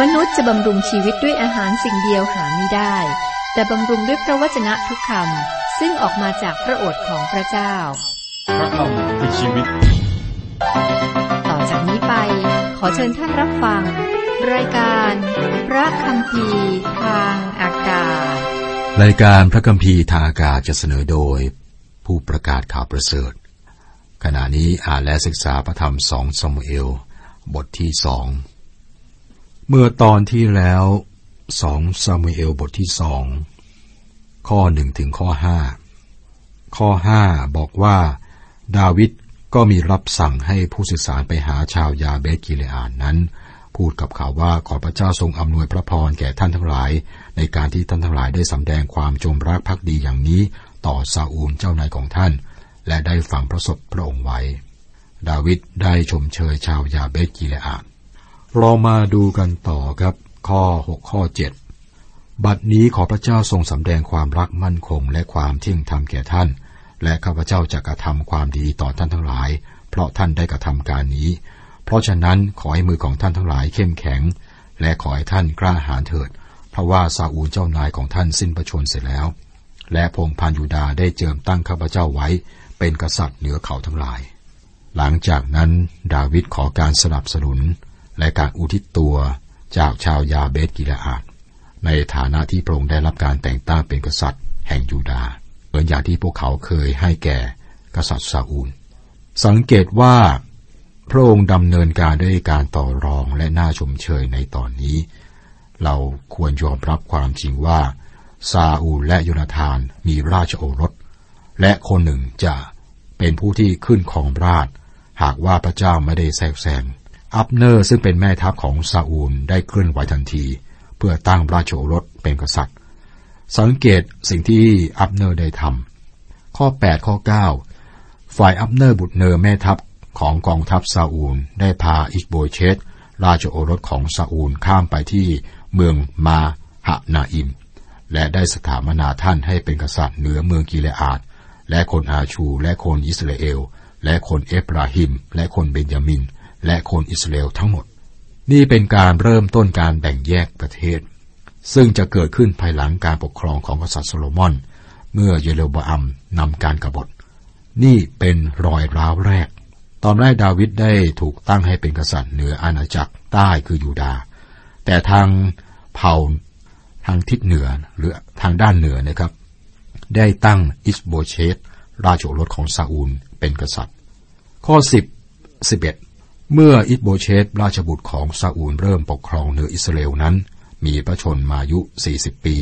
มนุษย์จะบำรุงชีวิตด้วยอาหารสิ่งเดียวหาไม่ได้ แต่บำรุงด้วยพระวจนะทุกคำซึ่งออกมาจากพระโอษฐ์ของพระเจ้า พระคำคือชีวิต ต่อจากนี้ไป ขอเชิญท่านรับฟัง รายการ พระคำพีทางอากาศ รายการพระคัมภีร์ทางอากาศจะเสนอโดย ผู้ประกาศข่าวประเสริฐ ขณะนี้อ่านและศึกษาพระธรรมสองซามูเอล บทที่สอง เมื่อตอนที่แล้วสองซามูเอลบทที่สองข้อหนึ่งถึงข้อห้าข้อห้าบอกว่า ดาวิดก็มีรับสั่งให้ผู้สื่อสารไปหาชาวยาเบสกิเลอานนั้น พูดกับเขาว่าขอพระเจ้าทรงอำนวยพระพรแก่ท่านทั้งหลาย ในการที่ท่านทั้งหลายได้สำแดงความจงรักภักดีอย่างนี้ ต่อซาอูลเจ้านายของท่าน และได้ฟังประสบพระองค์ไว้ ดาวิดได้ชมเชยชาวยาเบสกิเลอาน เรามาดูกันต่อครับ ข้อ 6 ข้อ 7 บัดนี้ขอพระเจ้าทรงสำแดงความรักมั่นคงและความเที่ยงธรรมแก่ท่าน และข้าพเจ้าจะกระทำความดีต่อท่านทั้งหลาย เพราะท่านได้กระทำการนี้ เพราะฉะนั้นขอให้มือของท่านทั้งหลายเข้มแข็ง และขอให้ท่านกล้าหาญเถิด เพราะว่าซาอูลเจ้านายของท่านสิ้นประชนเสร็จแล้ว และพงศ์พันธุ์ยูดาห์ได้เจิมตั้งข้าพเจ้าไว้ เป็นกษัตริย์เหนือเขาทั้งหลาย หลังจากนั้นดาวิดขอการสนับสนุน และการอุทิศตัวจากชาวยาเบชกิเลอาดในฐานะที่พระองค์ได้รับการแต่งตั้งเป็นกษัตริย์ แห่งยูดาห์เหมือนอย่างที่พวกเขาเคยให้แก่กษัตริย์ซาอูล สังเกตว่าพระองค์ดำเนินการด้วยการต่อรองและน่าชมเชยในตอนนี้ เราควรยอมรับความจริงว่า ซาอูลและโยนาธานมีราชโอรส และคนหนึ่งจะเป็นผู้ที่ขึ้นครองราชย์ หากว่าพระเจ้าไม่ได้แทรกแซง อับเนอร์ซึ่งเป็นแม่ทัพของซาอูลได้เคลื่อนไหวทันที เพื่อตั้งราชโอรสเป็นกษัตริย์ สังเกตสิ่งที่อับเนอร์ได้ทำข้อ 8 ข้อ 9 ฝ่ายอับเนอร์บุตรเนอร์แม่ทัพของกองทัพซาอูลได้พาอิชโบเชตราชโอรสของซาอูลข้ามไปที่เมืองมาหะนาอิม และได้สถาปนาท่านให้เป็นกษัตริย์เหนือเมืองกิเลอาดและคนอาชู และคนอิสราเอล และคนเอฟราฮิม และคนเบนยามิน และคนอิสราเอลทั้งหมด นี่เป็นการเริ่มต้นการแบ่งแยกประเทศ ซึ่งจะเกิดขึ้นภายหลังการปกครองของกษัตริย์โซโลมอน เมื่อเยโรบอัมนำการกบฏ นี่เป็นรอยร้าวแรก ตอนแรกดาวิดได้ถูกตั้งให้เป็นกษัตริย์เหนืออาณาจักรใต้คือยูดาห์แต่ทางเผ่าทางทิศเหนือหรือทางด้านเหนือนะครับ ได้ตั้งอิสโบเชตราชโอรสของซาอูลเป็นกษัตริย์ ข้อ 10 11 เมื่ออิสโบเชตราชบุตรของซาอูลเริ่มปกครองเหนืออิสราเอลนั้น มีพระชนมายุ 40 ปี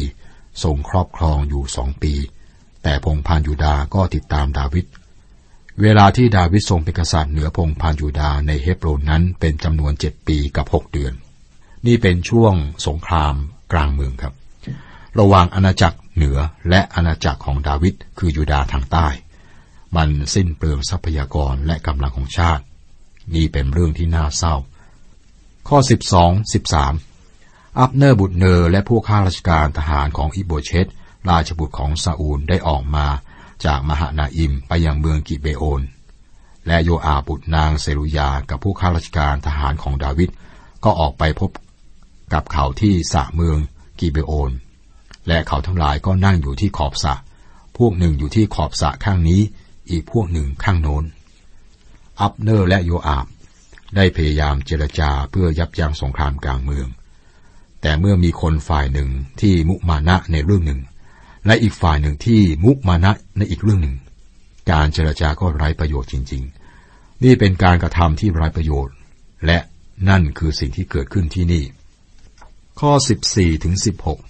ทรงครอบครองอยู่สองปี แต่พงศ์พันธุ์ยูดาห์ก็ติดตามดาวิด เวลาที่ดาวิดทรงเป็นกษัตริย์เหนือพงศ์พันธุ์ยูดาห์ในเฮบโรนนั้นเป็นจำนวนเจ็ดปีกับหกเดือน นี่เป็นช่วงสงครามกลางเมืองครับ ระหว่างอาณาจักรเหนือและอาณาจักรของดาวิดคือยูดาทางใต้ มันสิ้นเปลืองทรัพยากรและกำลังของชาติ นี่เป็นเรื่องที่น่าเศร้า ข้อ 12 13 อับเนอร์บุตรเนอร์และพวกข้าราชการทหารของอิชโบเชตราชบุตรของซาอูลได้ออกมาจากมหานาอิมไปยังเมืองกิเบโอน และโยอาบุตรนางเซรุยากับผู้ข้าราชการทหารของดาวิดก็ออกไปพบกับเขาที่สระเมืองกิเบโอน และเขาทั้งหลายก็นั่งอยู่ที่ขอบสระพวกหนึ่งอยู่ที่ขอบสระข้างนี้ อีกพวกหนึ่งข้างโน้น อับเนอร์และโยอาบ ได้พยายามเจรจาเพื่อยับยั้งสงครามกลางเมือง แต่เมื่อมีคนฝ่ายหนึ่งที่มุมานะในเรื่องหนึ่ง และอีกฝ่ายหนึ่งที่มุมานะในอีกเรื่องหนึ่ง การเจรจาก็ไร้ประโยชน์จริง ๆ นี่เป็นการกระทำที่ไร้ประโยชน์ และนั่นคือสิ่งที่เกิดขึ้นที่นี่ ข้อ 14ถึง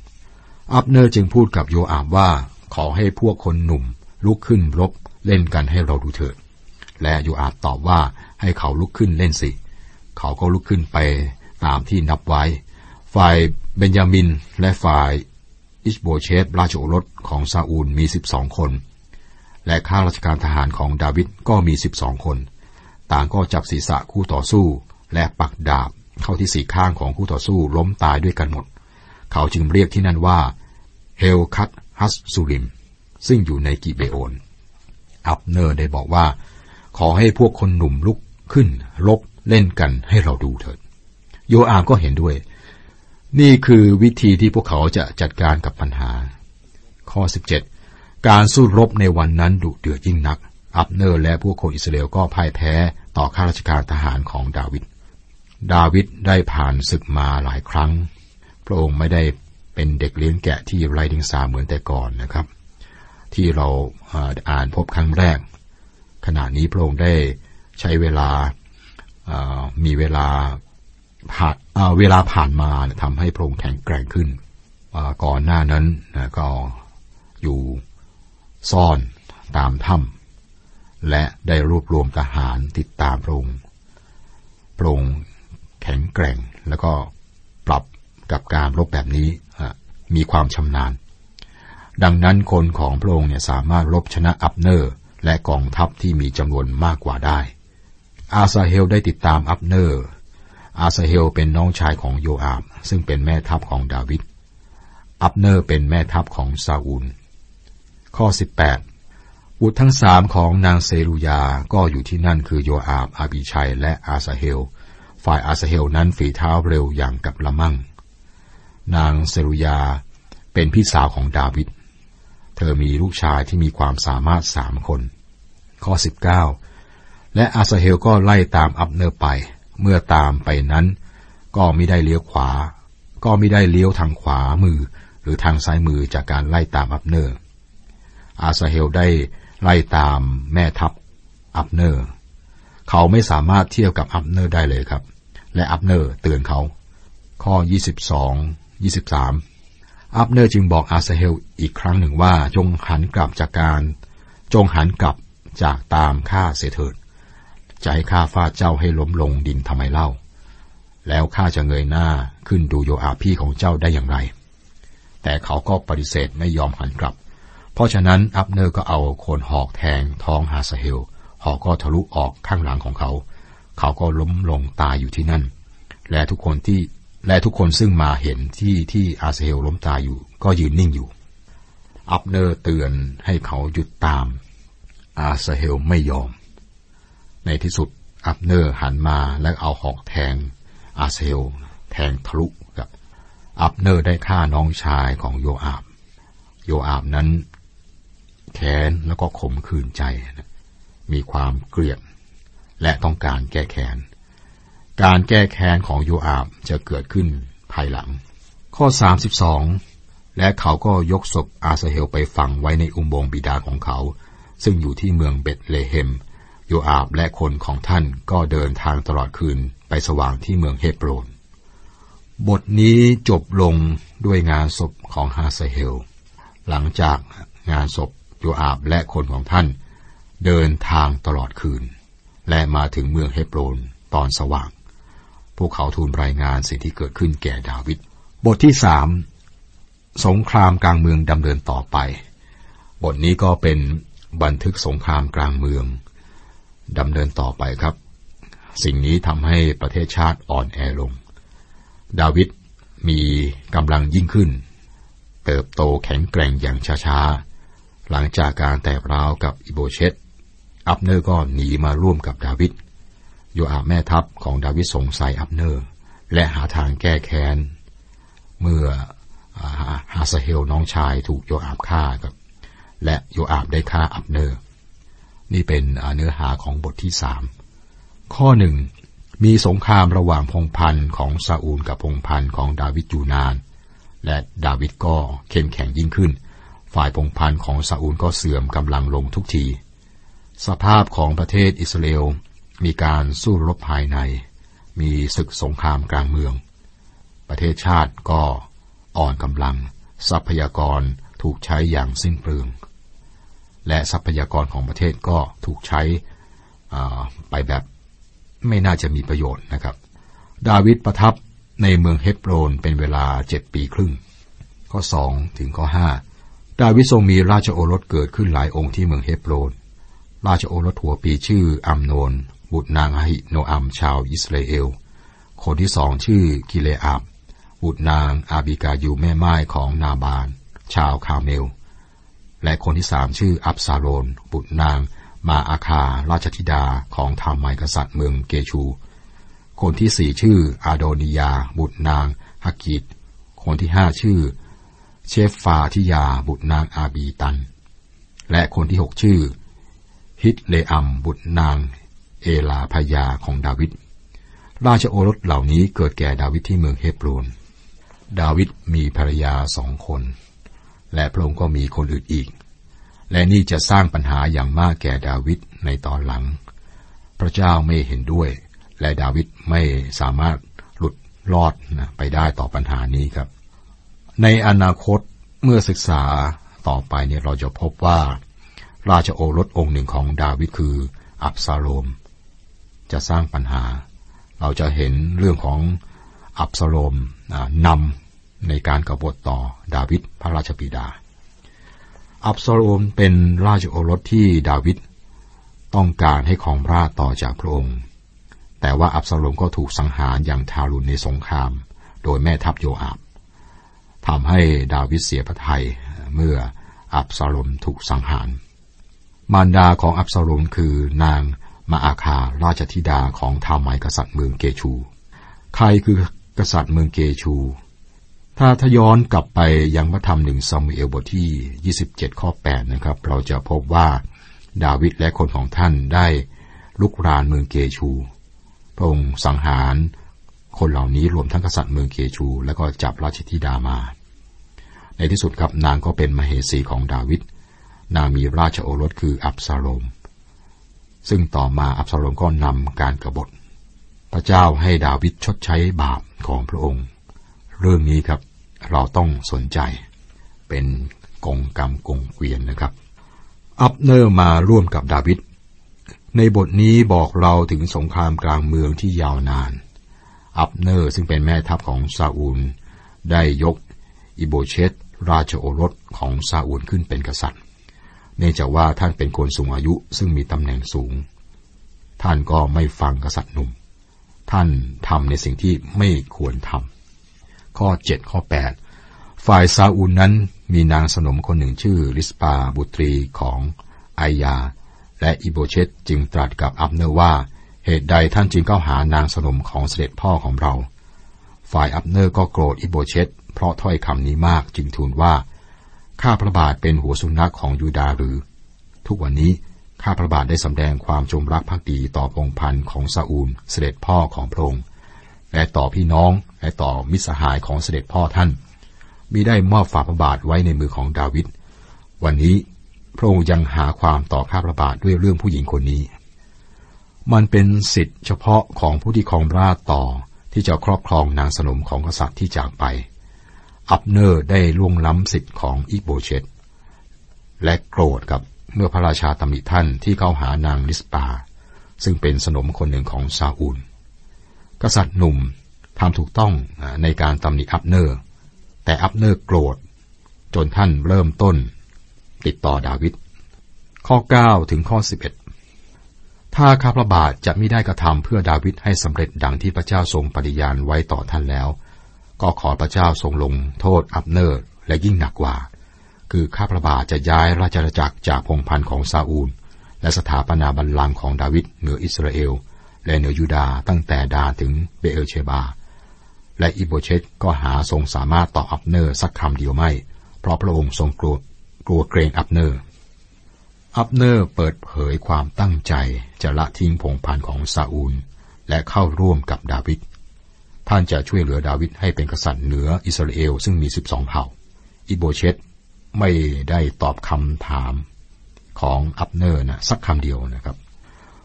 16 อับเนอร์จึงพูดกับโยอาบว่าขอให้พวกคนหนุ่มลุกขึ้นรบเล่นกันให้เราดูเถิด และโยอาบตอบว่าให้เขาลุกขึ้นเล่นสิ เขาก็ลุกขึ้นไปตามที่นับไว้ ฝ่ายเบนยามินและฝ่ายอิชโบเชตราชโอรสของซาอูลมีสิบสองคน และข้าราชการทหารของดาวิดก็มีสิบสองคน ต่างก็จับศีรษะคู่ต่อสู้ และปักดาบเข้าที่สี่ข้างของคู่ต่อสู้ล้มตายด้วยกันหมด เขาจึงเรียกที่นั่นว่าเฮลคัตฮัสซูริม ซึ่งอยู่ในกิเบโอน อับเนอร์ได้บอกว่า ขอให้พวกคนหนุ่มลุกขึ้นลบเล่นกันให้เราดูเถิด โยอามก็เห็นด้วย นี่คือวิธีที่พวกเขาจะจัดการกับปัญหา ข้อ 17 การสู้รบในวันนั้นดุเดือดยิ่งนัก อับเนอร์และพวกคนอิสราเอลก็พ่ายแพ้ต่อข้าราชการทหารของดาวิด ดาวิดได้ผ่านศึกมาหลายครั้ง พระองค์ไม่ได้เป็นเด็กเลี้ยงแกะที่ไร้ดิงสาเหมือนแต่ก่อนนะครับ ที่เราอ่านพบครั้งแรก ขณะนี้พระองค์ได้ใช้เวลามีเวลาผ่านเวลาผ่านมาทำให้พระองค์แข็งแกร่งขึ้น ก่อนหน้านั้นก็อยู่ซ่อนตามถ้ำและได้รวบรวมทหารติดตามพระองค์พระองค์แข็งแกร่งแล้วก็ปรับกับการรบแบบนี้มีความชำนาญ ดังนั้นคนของพระองค์เนี่ยสามารถรบชนะอับเนอร์ และกองทัพที่มีจำนวนมากกว่าได้ อาซาเฮลได้ติดตามอับเนอร์ อาซาเฮลเป็นน้องชายของโยอาบ ซึ่งเป็นแม่ทัพของดาวิด อับเนอร์เป็นแม่ทัพของซาอูล ข้อ 18 บุตรทั้งสามของนางเซรุยา ก็อยู่ที่นั่นคือโยอาบ อาบิชัย และอาซาเฮล ฝ่ายอาสาเฮลนั้นฝีเท้าเร็วอย่างกับละมั่ง นางเซรุยาเป็นพี่สาวของดาวิด เธอมีลูกชายที่มีความสามารถสามคน ข้อ 19 และอาสาเฮลก็ไล่ตามอับเนอร์ไป เมื่อตามไปนั้น ก็ไม่ได้เลี้ยวขวา ก็ไม่ได้เลี้ยวทางขวามือ หรือทางซ้ายมือจากการไล่ตามอับเนอร์ อาสาเฮลได้ไล่ตามแม่ทัพอับเนอร์ เขาไม่สามารถเทียบกับอับเนอร์ได้เลยครับ และอับเนอร์เตือนเขา ข้อ 22 23 อับเนอร์จึงบอกอาสาเฮลอีกครั้งหนึ่งว่าจงหันกลับจากการ จงหันกลับจากตามข้าเสียเถิดจะให้ข้าฟาดเจ้าให้ล้มลงดินทำไมเล่า แล้วข้าจะเงยหน้าขึ้นดูโยอาบพี่ของเจ้าได้อย่างไร แต่เขาก็ปฏิเสธไม่ยอมหันกลับ เพราะฉะนั้นอับเนอร์ก็เอาโคนหอกแทงท้องอาสาเฮล หอกก็ทะลุออกข้างหลังของเขา เขาก็ล้มลงตายอยู่ที่นั่น และทุกคนที่ และทุกคนซึ่งมาเห็นที่ที่อาสาเฮลล้มตายอยู่ ก็ยืนนิ่งอยู่ อับเนอร์เตือนให้เขาหยุดตาม อาสาเฮลไม่ยอม ในที่สุดอับเนอร์หันมาและเอาหอกแทง อาสาเฮล แทงทะลุกับ อับเนอร์ได้ฆ่าน้องชายของโยอาบ โยอาบนั้นแค้นแล้วก็ขมขื่นใจมีความเกลียดและต้องการแก้แค้น การแก้แค้นของโยอาบจะเกิดขึ้นภายหลัง ข้อ 32 และเขาก็ยกศพอาซาเฮลไปฝังไว้ในอุโมงค์บิดาของเขา ซึ่งอยู่ที่เมืองเบตเลเฮม โยอาบและคนของท่านก็เดินทางตลอดคืนไปสว่างที่เมืองเฮบรน บทนี้จบลงด้วยงานศพของฮาสเฮล หลังจากงานศพโยอาบและคนของท่าน เดินทางตลอดคืน และมาถึงเมืองเฮบรนตอนสว่าง พวกเขาทูลรายงานสิ่งที่เกิดขึ้นแก่ดาวิด บทที่สามสงครามกลางเมืองดำเนินต่อไป บทนี้ก็เป็นบันทึกสงครามกลางเมืองดำเนินต่อไปครับ สิ่งนี้ทำให้ประเทศชาติอ่อนแอลง ดาวิดมีกำลังยิ่งขึ้น เติบโตแข็งแกร่งอย่างช้าๆ หลังจากการแตกร้าวกับอิชโบเชทอับเนอร์ก็หนีมาร่วมกับดาวิด โยอาบแม่ทัพของดาวิดสงสัยอับเนอร์ และหาทางแก้แค้น เมื่อฮาสเฮลน้องชายถูกโยอาบฆ่าครับ และโยอาบได้ฆ่าอับเนอร์ นี่เป็นเนื้อหาของบทที่สามข้อหนึ่งมีสงครามระหว่างพงพันธ์ของซาอูลกับพงพันธ์ของดาวิดอยู่นาน และดาวิดก็เข้มแข็งยิ่งขึ้น ฝ่ายพงพันธ์ของซาอูลก็เสื่อมกำลังลงทุกที สภาพของประเทศอิสราเอล มีการสู้รบภายใน มีศึกสงครามกลางเมือง ประเทศชาติก็อ่อนกำลัง ทรัพยากรถูกใช้อย่างสิ้นเปลือง และทรัพยากรของประเทศก็ถูกใช้ไปแบบไม่น่าจะมีประโยชน์นะครับ ดาวิดประทับในเมืองเฮบโรนเป็นเวลาเจ็ดปีครึ่ง ข้อสองถึงข้อห้าดาวิดทรงมีราชโอรสเกิดขึ้นหลายองค์ที่เมืองเฮบโรน ราชโอรสหัวปีชื่ออัมโนน บุตรนางอหิโนอัมชาวอิสราเอล คนที่สองชื่อกิเลอาบบุตรนางอาบิกายูแม่ไม้ของนาบาน ชาวคาเมล และคนที่สามชื่ออับซาโลน บุตรนางมาอาคาราชธิดาของทามไมกษัตริย์เมืองเกชู คนที่สี่ชื่ออาโดนิยา บุตรนางฮักกิดคนที่ห้าชื่อ เชฟฟาทิยา บุตรนางอาบีตัน และคนที่หกชื่อ ฮิตเลอัมบุตรนาง เอลาพยาของดาวิด ราชโอรสเหล่านี้เกิดแก่ดาวิดที่เมืองเฮบรนดาวิดมีภรรยาสองคน และพระองค์ก็มีคนอื่นอีก และนี่จะสร้างปัญหาอย่างมากแก่ดาวิดในตอนหลัง พระเจ้าไม่เห็นด้วย และดาวิดไม่สามารถหลุดรอดนะไปได้ต่อปัญหานี้ครับ ในอนาคตเมื่อศึกษาต่อไปเนี่ยเราจะพบว่า ราชโอรสองค์หนึ่งของดาวิดคืออับซาโลม จะสร้างปัญหา เราจะเห็นเรื่องของอับซาโลมนำในการกบฏต่อดาวิดพระราชบิดา อับซาโลมเป็นราชโอรสที่ดาวิดต้องการให้ของพระราชต่อจากพระองค์ แต่ว่าอับซาโลมก็ถูกสังหารอย่างทารุณในสงคราม โดยแม่ทัพโยอาบทำให้ดาวิดเสียพระทัยเมื่ออับซาโลมถูกสังหาร มารดาของอับซาโลมคือนาง มาอาคาราชธิดาของทามัยกษัตริย์เมืองเกชู ใครคือกษัตริย์เมืองเกชู ถ้าทย้อนกลับไปยังพระธรรมหนึ่งซามูเอลบทที่ 27 ข้อ 8 นะครับ เราจะพบว่าดาวิดและคนของท่านได้ลุกรานเมืองเกชู พระองค์สังหารคนเหล่านี้รวมทั้งกษัตริย์เมืองเกชู แล้วก็จับราชธิดามา ในที่สุดครับนางก็เป็นมเหสีของดาวิดนางมีราชโอรสคืออับซาโลม ซึ่งต่อมาอับซาโลมก็นำการกรบฏ พระเจ้าให้ดาวิดชดใช้บาปของพระองค์ เรื่องนี้ครับเราต้องสนใจ เป็นกงกรรมกงเกวียนนะครับ อับเนอร์มาร่วมกับดาวิดในบทนี้บอกเราถึงสงครามกลางเมืองที่ยาวนาน อับเนอร์ซึ่งเป็นแม่ทัพของซาอูล ได้ยกอิชโบเชทราชโอรสของซาอูลขึ้นเป็นกษัตริย์ เนื่องจากว่าท่านเป็นคนสูงอายุซึ่งมีตำแหน่งสูง ท่านก็ไม่ฟังกษัตริย์หนุ่ม ท่านทำในสิ่งที่ไม่ควรทำข้อเจ็ดข้อแปดฝ่ายซาอูลนั้นมีนางสนมคนหนึ่งชื่อริสปาห์บุตรีของไอยาห์ และอิชโบเชทจึงตรัสกับอับเนอร์ว่า เหตุใดท่านจึงเข้าหานางสนมของเสด็จพ่อของเรา ฝ่ายอับเนอร์ก็โกรธอิชโบเชทเพราะถ้อยคำนี้มากจึงทูลว่า ข้าพระบาทเป็นหัวสุนัขของยูดาห์หรือ ทุกวันนี้ข้าพระบาทได้สำแดงความจงรักภักดีต่อพงศ์พันธุ์ของซาอูลเสด็จพ่อของพระองค์และต่อพี่น้องและต่อมิตรสหายของเสด็จพ่อท่านมิได้มอบฝ่าพระบาทไว้ในมือของดาวิดวันนี้พระองค์ยังหาความต่อข้าพระบาทด้วยเรื่องผู้หญิงคนนี้ มันเป็นสิทธิเฉพาะของผู้ที่ครองราชต่อที่จะครอบครองนางสนมของกษัตริย์ที่จากไป อับเนอร์ได้ล่วงล้ำสิทธิ์ของอิโบเชตและโกรธกับเมื่อพระราชาตำหนิท่านที่เข้าหานางลิสปา ซึ่งเป็นสนมคนหนึ่งของซาอูล กษัตริย์หนุ่มทำถูกต้องในการตำหนิอับเนอร์ แต่อับเนอร์โกรธ จนท่านเริ่มต้น ติดต่อดาวิดข้อ 9 ถึงข้อ 11 ถ้าข้าพระบาทจะไม่ได้กระทำเพื่อดาวิดให้สำเร็จดังที่พระเจ้าทรงปฏิญาณไว้ต่อท่านแล้ว ก็ขอพระเจ้าทรงลงโทษอับเนอร์และยิ่งหนักกว่า คือข้าพระบาทจะย้ายราชอาณาจักรจากพงศ์พันธุ์ของซาอูล และสถาปนาบัลลังก์ของดาวิดเหนืออิสราเอล และเหนือยูดาห์ตั้งแต่ดานถึงเบเออร์เชบา และอิชโบเชทก็หาทรงสามารถตอบอับเนอร์สักคำเดียวไม่ เพราะพระองค์ทรงกลัวกลัวเกรงอับเนอร์อับเนอร์เปิดเผยความตั้งใจจะละทิ้งพงศ์พันธุ์ของซาอูล และเข้าร่วมกับดาวิด ท่านจะช่วยเหลือดาวิดให้เป็นกษัตริย์เหนืออิสราเอลซึ่งมีสิบสองเผ่า อิโบเชตไม่ได้ตอบคำถามของอับเนอร์นะสักคำเดียวนะครับ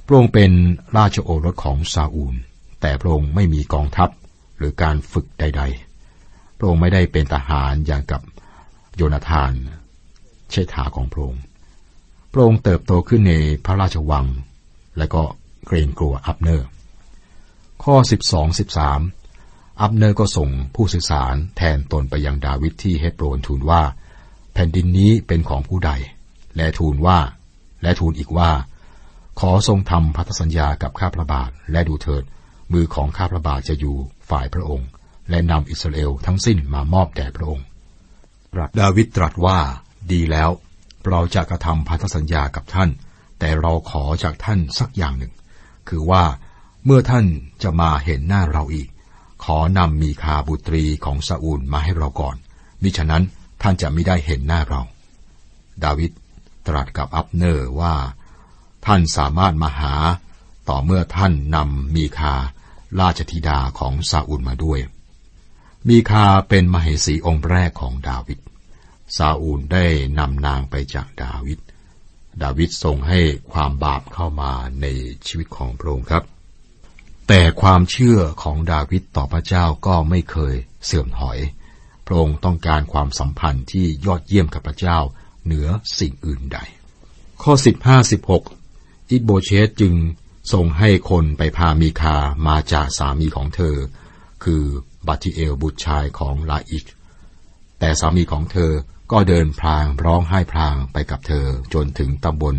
พระองค์เป็นราชโอรสของซาอูล แต่พระองค์ไม่มีกองทัพหรือการฝึกใด ๆ พระองค์ไม่ได้เป็นทหารอย่างกับโยนาธานเชษฐาของพระองค์ พระองค์เติบโตขึ้นในพระราชวัง และก็เกรงกลัวอับเนอร์ ข้อ 12 13 อับเนอร์ก็ส่งผู้สื่อสารแทนตนไปยังดาวิดที่เฮบโรนทูลว่า แผ่นดินนี้เป็นของผู้ใด และทูลว่า และทูลอีกว่า ขอทรงทำพันธสัญญากับข้าพระบาทและดูเถิด มือของข้าพระบาทจะอยู่ฝ่ายพระองค์ และนำอิสราเอลทั้งสิ้นมามอบแด่พระองค์ดาวิดตรัสว่าดีแล้ว เราจะกระทำพันธสัญญากับท่าน แต่เราขอจากท่านสักอย่างหนึ่ง คือว่าเมื่อท่านจะมาเห็นหน้าเราอีก ขอนำมีคาบุตรีของซาอูลมาให้เราก่อน มิฉะนั้นท่านจะไม่ได้เห็นหน้าเรา ดาวิดตรัสกับอับเนอร์ว่า ท่านสามารถมาหา ต่อเมื่อท่านนำมีคาราชธิดาของซาอูลมาด้วย มีคาเป็นมเหสีองค์แรกของดาวิด ซาอูลได้นำนางไปจากดาวิด ดาวิดทรงให้ความบาปเข้ามาในชีวิตของพระองค์ครับ แต่ความเชื่อของดาวิดต่อพระเจ้าก็ไม่เคยเสื่อมถอย พระองค์ต้องการความสัมพันธ์ที่ยอดเยี่ยมกับพระเจ้าเหนือสิ่งอื่นใด ข้อ 15 16 อิโบเชตจึงทรงให้คนไปพามีคามาจากสามีของเธอ คือบัติเอลบุตรชายของลาอิชแต่สามีของเธอก็เดินพลางร้องไห้พลางไปกับเธอจนถึงตำบล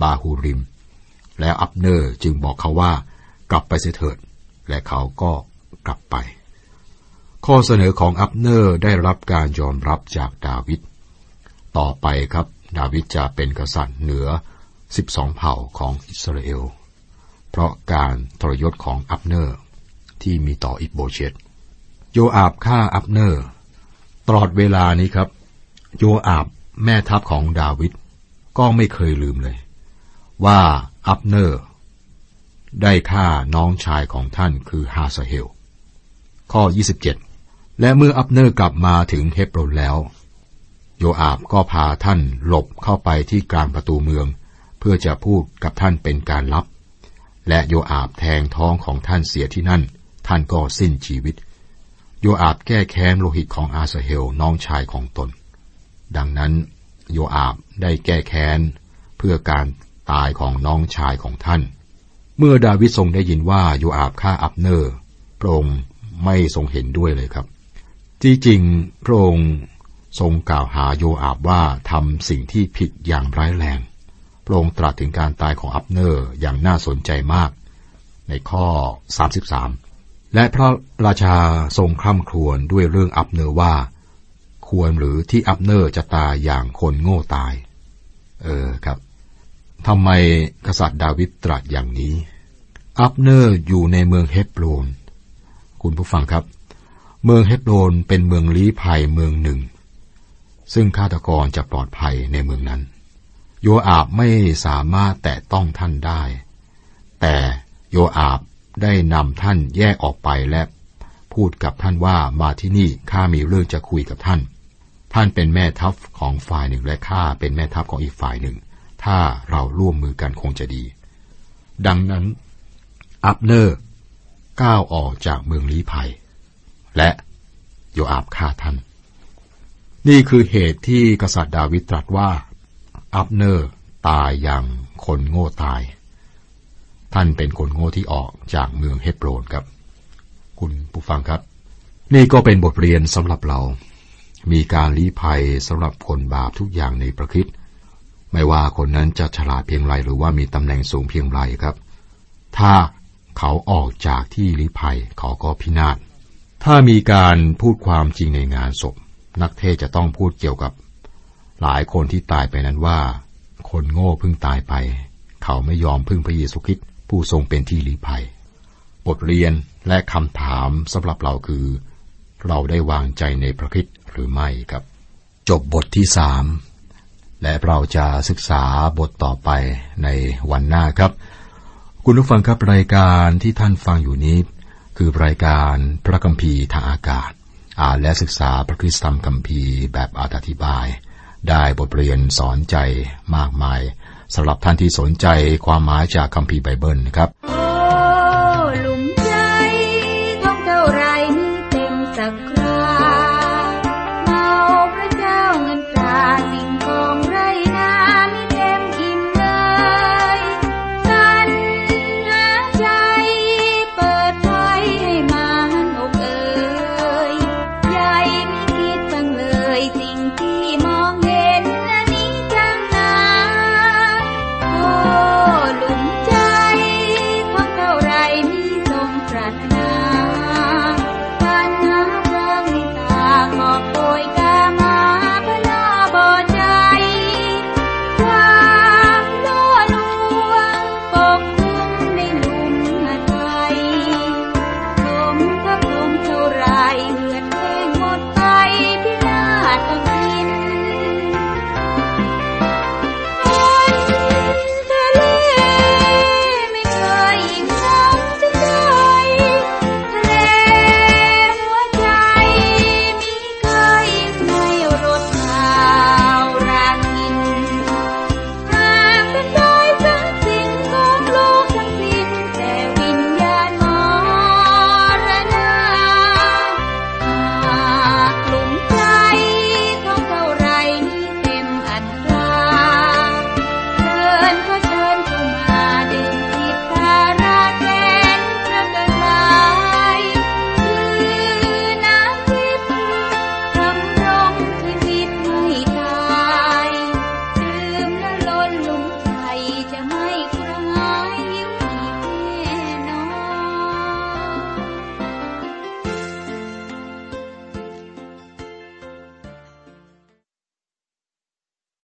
บาฮูริม แล้วอับเนอร์จึงบอกเขาว่า กลับไปเสียเถิด และเขาก็กลับไป ข้อเสนอของอับเนอร์ได้รับการยอมรับจากดาวิด ต่อไปครับ ดาวิดจะเป็นกษัตริย์เหนือสิบสองเผ่าของอิสราเอล เพราะการทรยศของอับเนอร์ที่มีต่ออิชโบเชท โยอาบฆ่าอับเนอร์ ตลอดเวลานี้ครับ โยอาบแม่ทัพของดาวิดก็ไม่เคยลืมเลย ว่าอับเนอร์ ได้ฆ่าน้องชายของท่านคืออาสาเฮล ข้อ 27 และเมื่ออับเนอร์กลับมาถึงเฮบโรนแล้ว โยอาบก็พาท่านหลบเข้าไปที่กลางประตูเมือง เพื่อจะพูดกับท่านเป็นการลับ และโยอาบแทงท้องของท่านเสียที่นั่น ท่านก็สิ้นชีวิต โยอาบแก้แค้นโลหิตของอาสาเฮลน้องชายของตน ดังนั้นโยอาบได้แก้แค้นเพื่อการตายของน้องชายของท่าน เมื่อดาวิดทรงได้ยินว่าโยอาบฆ่าอับเนอร์พระองค์ไม่ทรงเห็นด้วยเลยครับที่จริงพระองค์ทรงกล่าวหาโยอาบว่าทำสิ่งที่ผิดอย่างร้ายแรง พระองค์ตรัสถึงการตายของอับเนอร์อย่างน่าสนใจมาก ในข้อ 33 และพระราชาทรงคร่ำครวญด้วยเรื่องอับเนอร์ว่า ควรหรือที่อับเนอร์จะตายอย่างคนโง่ตาย เออครับ ทำไมกษัตริย์ดาวิดตรัสอย่างนี้ อับเนอร์อยู่ในเมืองเฮบโรน คุณผู้ฟังครับ เมืองเฮบโรนเป็นเมืองลี้ภัยเมืองหนึ่ง ซึ่งฆาตกรจะปลอดภัยในเมืองนั้น โยอาบไม่สามารถแตะต้องท่านได้ แต่โยอาบได้นำท่านแยกออกไปและพูดกับท่านว่ามาที่นี่ข้ามีเรื่องจะคุยกับท่าน ท่านเป็นแม่ทัพของฝ่ายหนึ่งและข้าเป็นแม่ทัพของอีกฝ่ายหนึ่ง ถ้าเราร่วมมือกันคงจะดี ดังนั้น อับเนอร์ก้าวออกจากเมืองลี้ภัย และโยอาบฆ่าท่าน นี่คือเหตุที่กษัตริย์ดาวิดตรัสว่า อับเนอร์ตายอย่างคนโง่ตาย ท่านเป็นคนโง่ที่ออกจากเมืองเฮบโรนครับ คุณผู้ฟังครับ นี่ก็เป็นบทเรียนสำหรับเรา มีการลี้ภัยสำหรับคนบาปทุกอย่างในประคิด ไม่ว่าคนนั้นจะฉลาดเพียงไรหรือว่ามีตำแหน่งสูงเพียงไรครับ ถ้าเขาออกจากที่ลี้ภัยเขาก็พินาศ ถ้ามีการพูดความจริงในงานศพ นักเทศจะต้องพูดเกี่ยวกับ หลายคนที่ตายไปนั้นว่า คนโง่เพิ่งตายไป เขาไม่ยอมพึ่งพระเยซูคริสต์ผู้ทรงเป็นที่ลี้ภัย บทเรียนและคำถามสำหรับเราคือ เราได้วางใจในพระคริสต์หรือไม่ครับ จบบทที่สาม และเราจะศึกษาบทต่อไปในวันหน้าครับ คุณผู้ฟังครับรายการที่ท่านฟังอยู่นี้ คือรายการพระคัมภีร์ทางอากาศ อ่านและศึกษาพระคริสตธรรมคัมภีร์แบบอธิบาย ได้บทเรียนสอนใจมากมายสำหรับท่านที่สนใจความหมายจากคัมภีร์ไบเบิลนะครับ